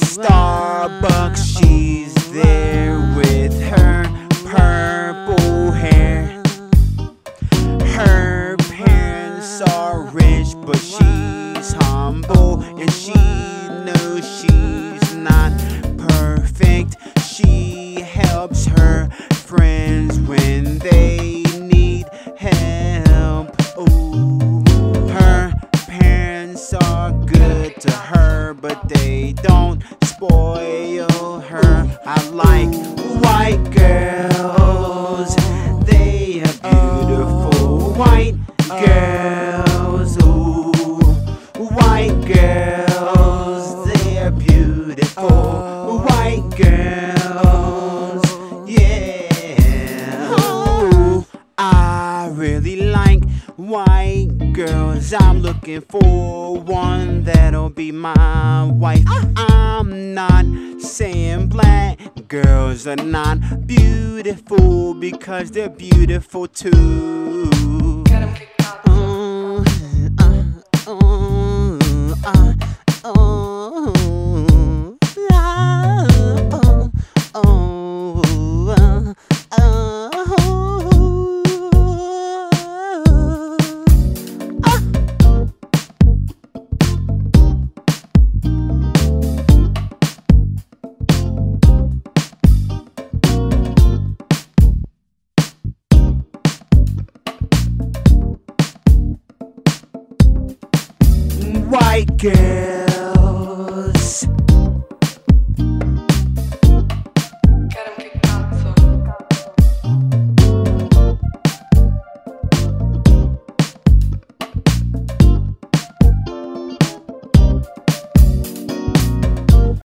Starbucks, she's there with her purple hair. Her parents are rich, but she's humble and she knows she's not perfect. She helps her friends when they need help. Ooh, her parents are good to her, but they don't spoil her. I like white girls, they are beautiful. White girls, ooh, white girls, they are beautiful. White girls, yeah. Ooh, I really like white girls. I'm looking for one that'll be my wife. I'm not saying black girls are not beautiful because they're beautiful too. Uh, uh, uh, White girl.